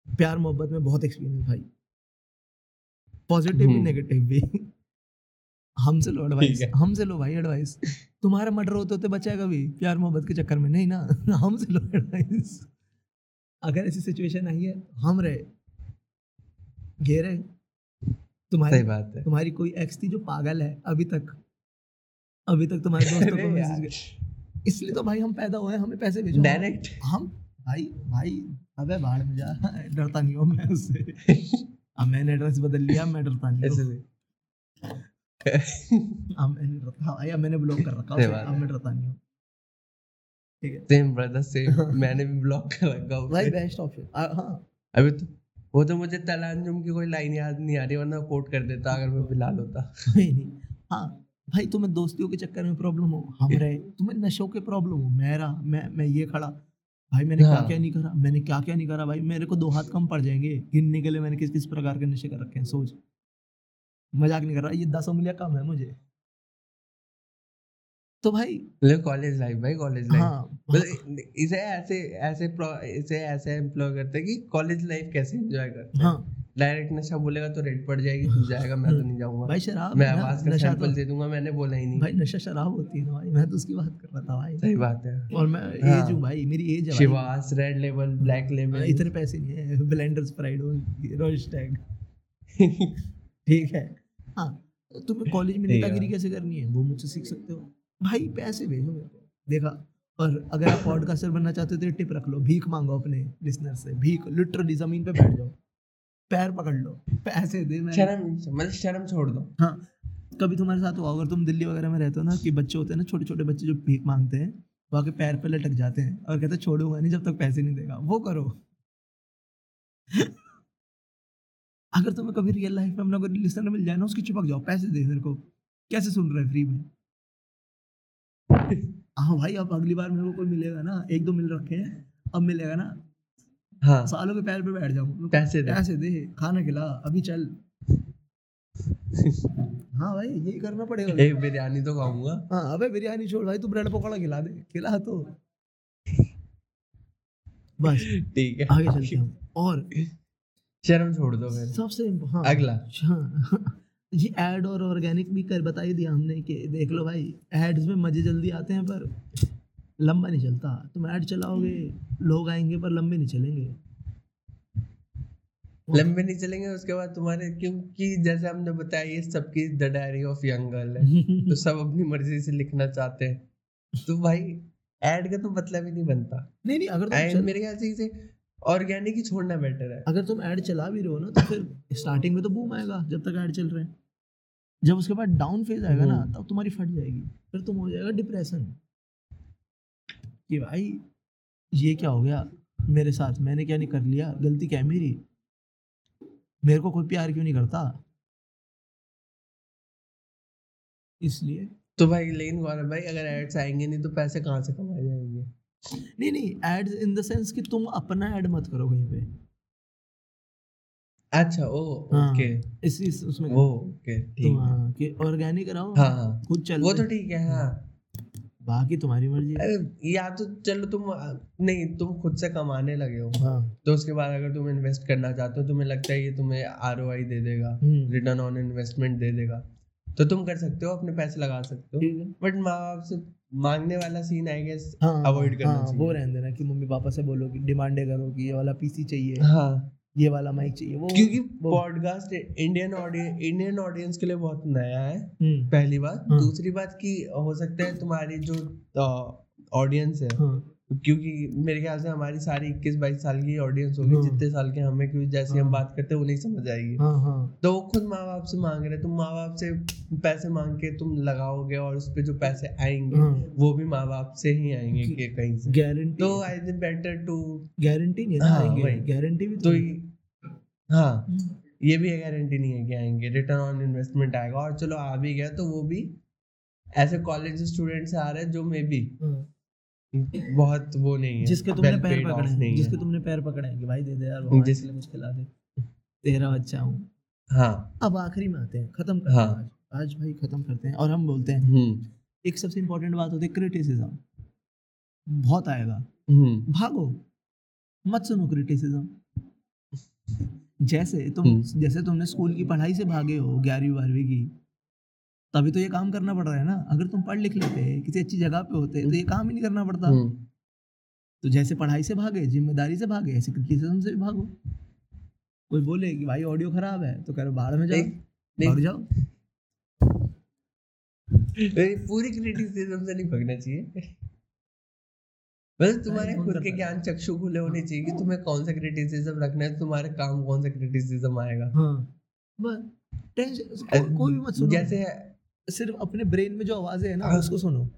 प्यार मोहब्बत में बहुत एक्सपीरियंस भाई। पॉजिटिव भी हम्म। नेगेटिव भी। हमसे लो एडवाइस हमसे लो भाई एडवाइस तुम्हारा मर्डर होते होते बचा कभी प्यार मोहब्बत के चक्कर में? नहीं ना। हमसे लो एडवाइस अगर ऐसी सिचुएशन आई है हम रहे। घेरे तुम्हारी बात है। तुम्हारी कोई एक्स थी जो पागल है अभी तक। अभी तक तुम्हारे दोस्तों को मैसेज इसलिए तो भाई हम पैदा हुए हैं हमें पैसे भेजो। डायरेक्ट हम? भाई भाई अबे बाहर में जा। डरता नहीं हूँ मैं उससे अब मैंने एड्रेस बदल लिया मैं डरता नहीं ऐसे हूँ अब मैंने डरता हाँ, भाई अब मैंने ब्लॉक कर रखा बात अब मैं डरता नहीं हूँ। ठीक है। सेम ब्रदर सेम मैंने भी ब्लॉक कर रखा भाई बेस्ट ऑप्शन हाँ। अभी तो वो तो मुझे तलांजुम की कोई लाइन याद नहीं आ रही वरना कोट कर देता अगर मैं बिलाल होता। नहीं। हाँ भाई तुम्हें दोस्तियों के चक्कर में प्रॉब्लम हो। हम रहे। तुम्हें नशों के प्रॉब्लम हो। मेरा मैं मैं ये खड़ा। भाई मैंने क्या हाँ। क्या नहीं करा? मैंने क्या क्या नहीं करा? भाई मेरे को दो हाथ कम पड़ जाएँगे। गिनने के लिए मैंने किस किस प्रकार के नशे कर रखे हैं? सोच। मज़ाक नहीं कर रहा? ये दस उंगलियाँ कम है मुझे। तो भाई कॉलेज लाइफ भाई कॉलेज लाइफ हाँ। मतलब इसे ऐसे ऐसे इसे ऐसे एम्प्लॉय करते हैं कि कॉलेज लाइफ कैसे एंजॉय करते हैं। हाँ। डायरेक्ट नशा बोलेगा तो रेट पड़ जाएगी तू जाएगा मैं तो नहीं जाऊँगा। भाई शराब मैं आवाज़ का नशा सैंपल तो दे दूँगा मैंने बोला ही नहीं। भाई नशा शराब होती है भाई मैं तो उसकी बात कर रहा था भाई। सही बात है। और मैं हाँ। एज हूँ भाई मेरी एज है शिवास रेड लेवल ब्लैक हाँ, लेवल इतने पैसे नहीं है ब्लेंडर स्प्राइड रोज टैग ठीक है। हाँ तो तुम्हें कॉलेज में नेतागिरी कैसे करनी है? वो मुझसे सीख सकते हो। भाई पैसे भेजो मेरे को। देखा और अगर आप पॉडकास्टर बनना चाहते हो तो टिप रख लो। भीख मांगो अपने लिसनर से। भीख लिटरली ज़मीन पे बैठ जाओ। पैर पकड़ लो। पैसे दे मैं शर्म मतलब शर्म छोड़ दो। हाँ कभी तुम्हारे साथ हुआ अगर तुम दिल्ली वगैरह में रहते हो ना कि बच्चे होते हैं ना छोटे छोटे बच्चे जो भीख मांगते हैं वो आके पैर पे लटक जाते हैं और कहते छोड़ूँगा नहीं जब तक पैसे नहीं देगा। वो करो। अगर तुम्हें कभी रियल लाइफ में अपना कोई लिसनर मिल जाए ना उसकी चिपक जाओ। पैसे दे मेरे को। कैसे सुन रहे हैं फ्री में? हाँ भाई अब अगली बार मेरे को कोई मिलेगा ना एक दो मिल रखे हैं अब मिलेगा ना। हाँ। सालों के पैर पे बैठ जाऊँ। पैसे दे। पैसे दे खाना खिला अभी चल। हाँ भाई यही करना पड़ेगा। एक बिरयानी तो खाऊँगा। हाँ अबे बिरयानी छोड़ भाई तू ब्रेड पकौड़ा खिला दे खिला तो। बस ठीक है। आगे चलते हैं और शर्म छोड़ दो फिर। सबसे हाँ। अगला। हाँ। ये ऐड और ऑर्गेनिक भी कर बता ही दिया हमने कि देख लो भाई एड्स में मज़े जल्दी आते हैं पर लंबा नहीं चलता। तुम ऐड चलाओगे लोग आएँगे पर लंबे नहीं चलेंगे। लंबे नहीं चलेंगे उसके बाद तुम्हारे क्योंकि जैसे हमने बताया ये सबकी the diary of young girl है तो सब अपनी मर्ज़ी से लिखना चाहते हैं। तो भाई ऐड का तो मतलब ही नहीं बनता। नहीं नहीं अगर तुम चल, मेरे ख्याल से ऑर्गेनिक ही छोड़ना बेटर है। अगर तुम ऐड चला भी रहे हो ना तो फिर स्टार्टिंग में तो बूम आएगा जब तक ऐड चल रहे हैं। जब उसके बाद डाउन फ़ेज़ आएगा ना हम्म। तब तुम्हारी फट जाएगी फिर तुम हो जाएगा डिप्रेशन कि भाई ये क्या हो गया? मेरे साथ मैंने क्या नहीं कर लिया? गलती क्या है मेरी? मेरे को कोई प्यार क्यों नहीं करता? इसलिए। तो भाई लेकिन गौरव भाई अगर एड्स आएँगे नहीं तो पैसे कहाँ से कमाए जाएँगे? नहीं नहीं एड्स इन द सेंस कि तुम अपना ऐड मत करो कहीं पे। अच्छा ओ हाँ, ओके। इस, इस उसमें वो ओके ठीक है। हाँ कि ऑर्गेनिक रहो हाँ हाँ। खुद चल वो तो ठीक है हाँ। बाकी तुम्हारी मर्ज़ी। अरे या तो चलो तुम नहीं तुम खुद से कमाने लगे हो। हाँ। तो उसके बाद अगर तुम इन्वेस्ट करना चाहते हो तुम्हें लगता है ये तुम्हें आर दे देगा रिटर्न ऑन इन्वेस्टमेंट दे देगा। तो तुम कर सकते हो अपने पैसे लगा सकते हो। बट माँ बाप से मांगने वाला सीन आई गेस Avoid करना हाँ, चाहिए। वो रहने देना कि मम्मी पापा से बोलो कि डिमांडे करो कि ये वाला पीसी चाहिए हाँ। ये वाला माइक चाहिए वो क्योंकि podcast Indian audience Indian audience के लिए बहुत नया है हम्म, पहली बात। हाँ। दूसरी बात की हो सकता है तुम्हारी जो ऑडियंस है हाँ। क्योंकि मेरे ख्याल से हमारी सारी इक्कीस बाईस साल की ऑडियंस होगी हाँ। जितने साल के हमें क्योंकि जैसे हम हाँ। बात करते हैं उन्हें समझ आएगी। हाँ हाँ। तो वो खुद माँ बाप से मांग रहे हैं तुम माँ बाप से पैसे मांग के तुम लगाओगे और उस पे जो पैसे आएँगे वो भी माँ बाप से ही आएँगे कि कहीं से। गारंटी तो I think better to guarantee नहीं हाँ, आएँगे? गारंटी भी तो तो हाँ हम्म, ये भी गारंटी नहीं है कि आएँगे। रिटर्न ऑन इन्वेस्टमेंट आएगा। और चलो आ भी गया तो वो भी ऐसे कॉलेज स्टूडेंट से आ रहे हैं जो मे बी। बहुत वो नहीं है जिसके तुमने पैर पकड़े हैं जिसके तुमने पैर पकड़े हैं कि भाई दे दे यार भगवान जिस- के लिए कुछ खिला दे। तेरा बच्चा हूँ। हाँ। अब आखिरी में आते हैं खत्म करते हैं। हाँ। आज। आज भाई खत्म करते हैं और हम बोलते हैं हम्म। एक सबसे इम्पोर्टेंट बात होती है क्रिटिसिज्म बहुत आएगा। हम्म। भागो। मत सुनो क्रिटिसिज्म जैसे तुम हम्म। जैसे तुमने स्कूल की पढ़ाई से भागे हो ग्यारहवीं बारहवीं की तभी तो ये काम करना पड़ रहा है ना। अगर तुम पढ़ लिख लेते किसी अच्छी जगह पे होते तो ये काम ही नहीं करना पड़ता। हम्म। तो जैसे पढ़ाई से भागे ज़िम्मेदारी से भागे ऐसे क्रिटिसिज्म से भी भागो। कोई बोले कि भाई ऑडियो खराब है तो कह रहे बाहर में जाओ। भाग जाओ। पूरी क्रिटिसिज्म से नहीं भगना चाहिए। बस तुम्हारे खुद के ज्ञान चक्षु खुले होने चाहिए कि तुम्हें कौन सा क्रिटिसिज्म रखना है तुम्हारे काम कौन सा क्रिटिसिज्म आएगा। हाँ। बस टेंशन कोई भी मत सुनो। जैसे सिर्फ़ अपने ब्रेन में जो आवाज़ें है ना हाँ। उसको सुनो।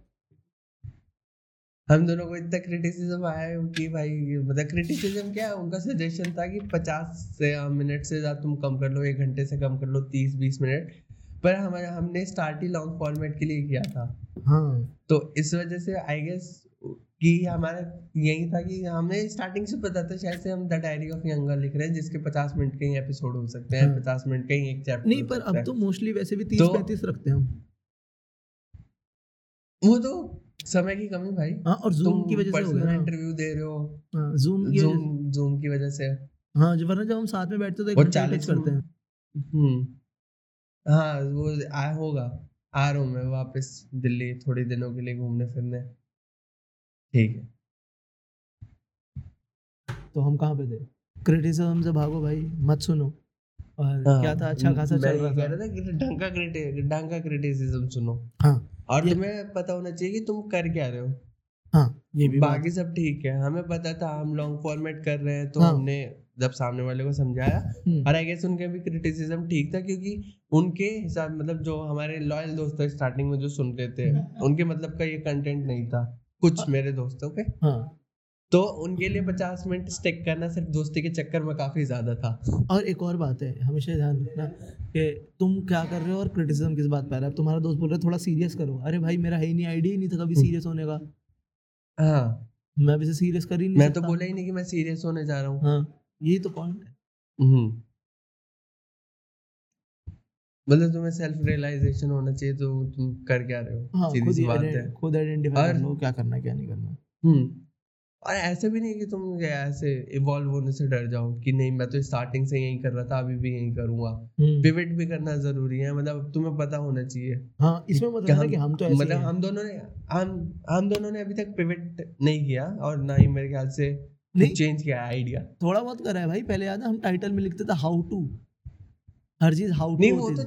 हम दोनों को इतना क्रिटिसिज्म आया है कि भाई मतलब क्रिटिसिज्म क्या है? उनका सजेशन था कि पचास से मिनट से ज़्यादा तुम कम कर लो एक घंटे से कम कर लो तीस बीस मिनट पर हमारे हमने स्टार्ट ही लॉन्ग फॉर्मेट के लिए किया था। हाँ। तो इस वजह से आई गेस कि हमारा यही था कि हमें स्टार्टिंग से पता था शायद से हम द डायरी ऑफ़ यंगर लिख रहे हैं जिसके पचास मिनट के ही एपिसोड हो सकते हैं हाँ। पचास मिनट का ही एक चैप्टर नहीं पर अब तो मोस्टली वैसे भी तीस तो- पैंतीस रखते हैं हम। वो तो समय की कमी भाई। हाँ और जूम की वजह से हो गया इंटरव्यू दे रहे हो। जूम की जूम जूम की वजह से। हाँ जो वरना जब हम साथ में बैठते तो 40 करते हैं। हम्म। हाँ वो आया होगा। आ रहा हूँ मैं वापस दिल्ली थोड़ी दिनों के लिए घूमने फिरने ठीक है। तो हम कहाँ पे थे? क्रिटिसिज्म से भागो भाई मत सुनो। और हाँ, क्या था? अच्छा खासा चल रहा था। ढंग का क्रिटि ढंग का क्रिटिसिज्म सुनो। हाँ और तुम्हें पता होना चाहिए कि तुम कर क्या रहे हो। हाँ ये भी बाकी सब ठीक है। हमें पता था हम लॉन्ग फॉर्मेट कर रहे हैं तो हाँ। हमने जब सामने वाले को समझाया। हम्म, और आई गेस उनके भी क्रिटिसिज्म ठीक था क्योंकि उनके हिसाब मतलब जो हमारे लॉयल दोस्त थे स्टार्टिंग में जो सुन रहे थे उनके मतलब का ये कंटेंट नहीं था। कुछ मेरे दोस्तों के हाँ। तो उनके लिए पचास मिनट स्टिक करना सिर्फ़ दोस्ती के चक्कर में काफ़ी ज़्यादा था। और एक और बात है हमेशा ध्यान रखना कि तुम क्या कर रहे हो और क्रिटिसिज्म किस बात पर रहा है? तुम्हारा दोस्त बोल रहा है थोड़ा सीरियस करो। अरे भाई मेरा है ही नहीं आइडिया ही नहीं था कभी हम्म। सीरियस होने का। हाँ। मैं वैसे सीरियस कर ही नहीं मैं तो बोला ही नहीं कि मैं सीरियस होने जा रहा हूँ। हाँ यही तो पॉइंट है। हम्म। मतलब तुम्हें सेल्फ रियलाइजेशन होना चाहिए तो तुम कर क्या रहे हो? हाँ सीधी सी बात है। खुद आइडेंटिफाई कर लो क्या करना क्या नहीं करना हम्म। और ऐसे भी नहीं कि तुम ऐसे इवॉल्व होने से डर जाओ कि नहीं मैं तो स्टार्टिंग से यही कर रहा था अभी भी यही करूँगा। हम्म, पिवट भी करना ज़रूरी है मतलब तुम्हें पता होना चाहिए हाँ इसमें मतलब कि है कि हम तो ऐसे मतलब हम दोनों ने हम हम दोनों ने अभी तक पिवट नहीं किया और ना ही मेरे ख्याल से नहीं। चेंज किया आइडिया थोड़ा बहुत करा है भाई पहले याद है हम टाइटल में लिखते थे हाउ टू हर चीज़ हाउ टू नहीं वो तो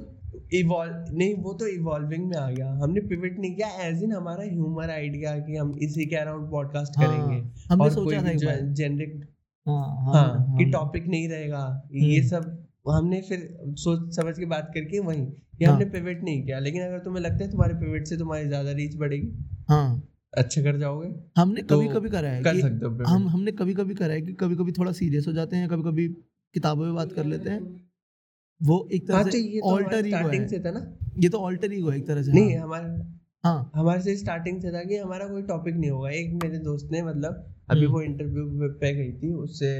इवॉल्व नहीं वो तो इवॉल्विंग में आ गया। हमने पिवट नहीं किया एज इन हमारा ह्यूमर आइडिया कि हम इसी के अराउंड पॉडकास्ट हाँ, करेंगे। हमने और सोचा था जेनरिक हाँ हाँ हाँ कि हाँ, टॉपिक नहीं रहेगा। ये हम्म। सब हमने फिर सोच समझ के बात करके वही कि हाँ। हमने पिवट नहीं किया। लेकिन अगर तुम्हें लगता है तुम्हारे पिवट से तुम्हारी ज़्यादा रीच बढ़ेगी हाँ। अच्छा कर जाओगे हमने तो कभी कभी करा है कर सकते हो हम हमने कभी कभी करा है कि कभी कभी थोड़ा सीरियस हो जाते हैं कभी कभी किताबों में बात कर लेते हैं। वो एक हाँ तरह तो से तो ऑल्टर ईगो स्टार्टिंग है। से था ना? ये तो ऑल्टर ईगो है एक तरह से नहीं हाँ। हमारे हाँ। हमारे से स्टार्टिंग से था कि हमारा कोई टॉपिक नहीं होगा। एक मेरे दोस्त ने मतलब अभी हम्म। वो इंटरव्यू पे गई थी उससे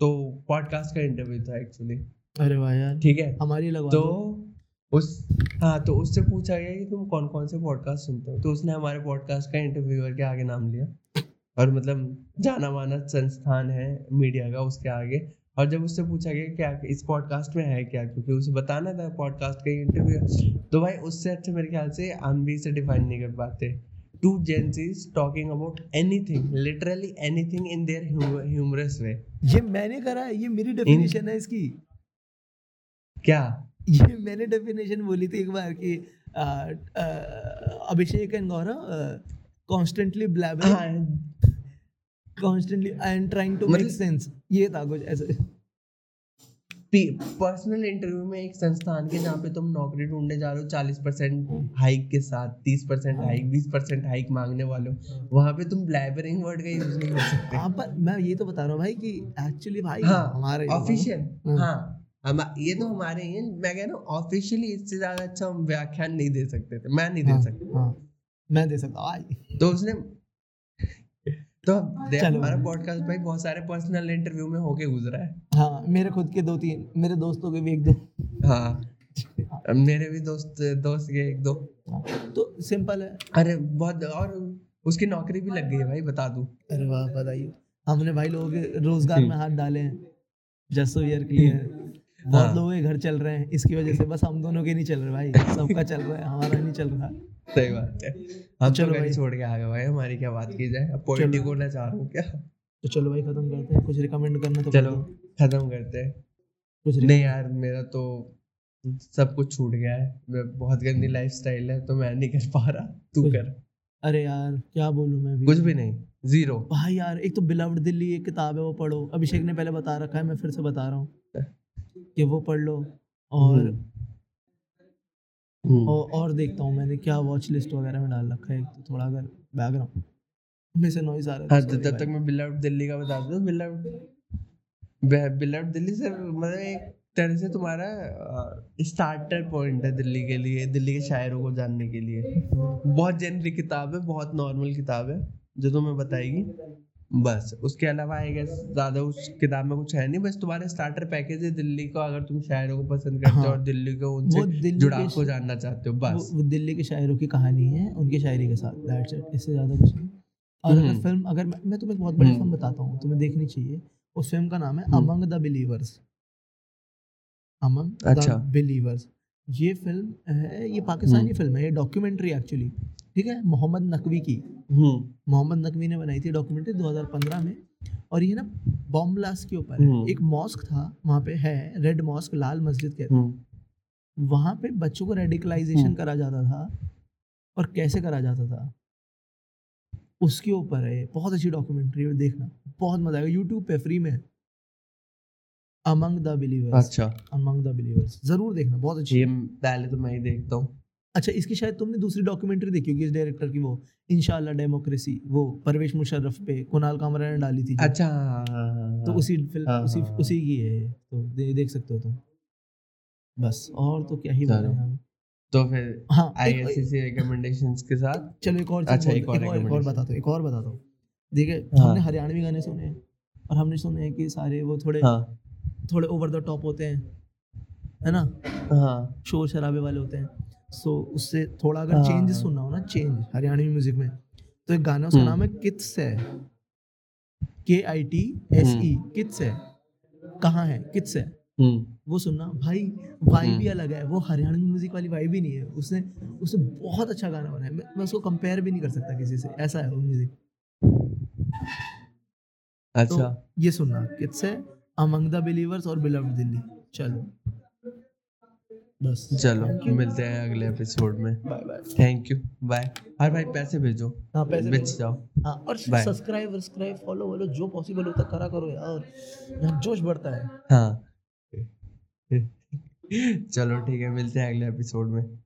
तो पॉडकास्ट का इंटरव्यू था एक्चुअली अरे वाह यार। ठीक है? हमारी लगवा तो उस हाँ तो उससे पूछा गया कि तुम कौन कौन से पॉडकास्ट सुनते हो? तो उसने हमारे पॉडकास्ट का इंटरव्यूअर के आगे नाम लिया। और मतलब जाना माना संस्थान है मीडिया का उसके आगे। और जब उससे पूछा गया क्या इस पॉडकास्ट में है क्या? क्योंकि उसे बताना था पॉडकास्ट का इंटरव्यू तो भाई उससे अच्छा मेरे ख्याल से हम भी इसे डिफाइन नहीं कर पाते। Two Gen Zs talking about anything literally anything in their humorous way ये मैंने करा है ये मेरी डेफिनेशन है इसकी। क्या? ये मैंने डेफिनेशन बोली थी एक बार कि Abhishek and Gaurav constantly blabber constantly I am trying to make sense ये था कुछ ऐसे। पर्सनल इंटरव्यू में एक संस्थान के जहाँ पे तुम नौकरी ढूँढने जा रहे हो चालीस परसेंट हाइक के साथ तीस परसेंट हाइक बीस परसेंट हाइक मांगने वाले हो। वहाँ पे तुम ब्लैबरिंग वर्ड का यूज़ नहीं कर सकते। हाँ पर मैं ये तो बता रहा हूँ भाई कि एक्चुअली भाई हाँ हमारे ऑफिशियल हाँ। हाँ हम ये तो हमारे ही मैं कह रहा हूँ ऑफिशियली इससे ज़्यादा अच्छा हम व्याख्यान नहीं दे सकते थे। मैं नहीं दे हाँ, सकता। हाँ मैं दे सकता हूँ तो उसने तो हमारा पॉडकास्ट भाई बहुत सारे पर्सनल इंटरव्यू में होके गुजरा है। हाँ मेरे खुद के दो तीन मेरे दोस्तों के भी एक दो। हाँ। मेरे भी दोस्त दोस्त के एक दो। तो सिंपल है। अरे बहुत और उसकी नौकरी भी लग गई है भाई बता दूँ। अरे वाह बताइए। हमने भाई लोगों के रोज़गार में हाथ डाले हैं। जस्ट ईयर के लिए बहुत हाँ। लोगों के घर चल रहे हैं। इसकी वजह से बस हम दोनों के नहीं चल रहे भाई। सबका चल रहा है हमारा नहीं चल रहा। सही बात है। हम चलो तो भाई। छोड़ के आ गए भाई हमारी क्या बात की जाए? अब पॉलिटिक होना चाह रहा हूँ क्या? तो चलो भाई खत्म करते हैं। कुछ रिकमेंड करना तो चलो खत्म करते हैं। कुछ नहीं यार मेरा तो सब कुछ छूट गया है। मैं बहुत गंदी लाइफ है तो मैं नहीं कर पा रहा। तू कर। अरे यार क्या बोलूँ मैं भी कुछ भी नहीं। ज़ीरो भाई यार एक तो बिलव्ड दिल्ली एक किताब है वो पढ़ो। अभिषेक ने पहले बता रखा है मैं फिर से बता रहा हूँ। कि वो पढ़ लो और और, और देखता हूँ मैंने क्या वॉच लिस्ट वगैरह में डाल रखा है तो थोड़ा अगर बैकग्राउंड में से नॉइज़ आ रहा हाँ है तो तब तक मैं दिल्ली का बता दूँ दिल्ली से मतलब एक तरह से तुम्हारा स्टार्टर पॉइंट है दिल्ली के लिए दिल्ली के शायरों को जानने के लिए। बहुत जेनरिक किताब है बहुत नॉर्मल किताब है जो तुम्हें बताएगी। बस उसके अलावा आई गेस ज़्यादा उस किताब में कुछ है नहीं बस तुम्हारे स्टार्टर पैकेज है दिल्ली को अगर तुम शायरों को पसंद करते हो हाँ। और दिल्ली को उनसे जुड़ाव को जानना चाहते हो बस वो दिल्ली के शायरों की कहानी है उनकी शायरी के साथ दैट्स इट इससे ज़्यादा कुछ नहीं और अगर हम्म। फ़िल्म अगर मैं, मैं तुम्हें एक बहुत बड़ी हम्म। फ़िल्म बताता हूँ तुम्हें देखनी चाहिए उस फ़िल्म का नाम है हम्म। Among the believers among. The believers ये फ़िल्म है ये पाकिस्तानी हम्म। फ़िल्म है ये डॉक्यूमेंट्री एक्चुअली ठीक है मोहम्मद नकवी की। हम्म। मोहम्मद नकवी ने बनाई थी डॉक्यूमेंट्री 2015 में और ये ना बॉम्ब ब्लास्ट के ऊपर हम्म। एक मॉस्क था वहाँ पे है रेड मॉस्क लाल मस्जिद कहते हैं। हम्म। वहाँ पे बच्चों को रेडिकलाइजेशन। करा जाता था और कैसे करा जाता था? उसके ऊपर है बहुत अच्छी डॉक्यूमेंट्री है देखना। बहुत मज़ा आएगा यूट्यूब पे फ्री में अमंग द बिलीवर्स अच्छा। अमंग द बिलीवर्स ज़रूर देखना बहुत अच्छी ये पहले तो मैं ही देखता हूँ। अच्छा इसकी शायद तुमने दूसरी डॉक्यूमेंट्री देखी होगी इस डायरेक्टर की वो इंशाल्लाह डेमोक्रेसी वो परवेश मुशर्रफ पे कुणाल कामरा ने डाली थी अच्छा तो। उसी फ़िल्म हाँ, उसी हाँ। उसी की है तो दे, देख सकते हो तुम बस और तो क्या ही। बोले हम तो फिर हाँ आई एक- एस सी रिकमेंडेशंस के साथ चलो एक और अच्छा, एक और एक और recommendation। बताता एक और बताता हूँ देखिए हाँ। हमने हरियाणवी गाने सुने हैं और हमने सुने हैं कि सारे वो थोड़े थोड़े ओवर द टॉप होते हैं है ना हाँ शोर शराबे वाले होते हैं सो उससे थोड़ा अगर हाँ। चेंज सुनना हो ना चेंज हरियाणवी म्यूज़िक में तो एक गाना उसका हम्म। नाम है कित्स है। के आई टी एस ई। कित्स है। कहाँ है? कित्स है। हम्म। वो सुनना भाई वाइब ही हम्म। अलग है। वो हरियाणवी म्यूज़िक वाली वाइब ही नहीं है। उसने उसने बहुत अच्छा गाना बनाया मैं, मैं उसको कंपेयर भी नहीं कर सकता किसी से। ऐसा है वो म्यूज़िक अच्छा। तो ये सुनना कित्स है अमंग द बिलीवर्स और बिलव्ड दिल्ली। चलो। बस। चलो मिलते हैं अगले एपिसोड में। Bye bye thank you bye और भाई पैसे भेजो। हाँ पैसे बेच जाओ। हाँ और सब्सक्राइब सब्सक्राइब फॉलो वॉलो जो पॉसिबल होता करा करो यार। यहाँ जोश बढ़ता है। हाँ। चलो ठीक है मिलते हैं अगले एपिसोड में।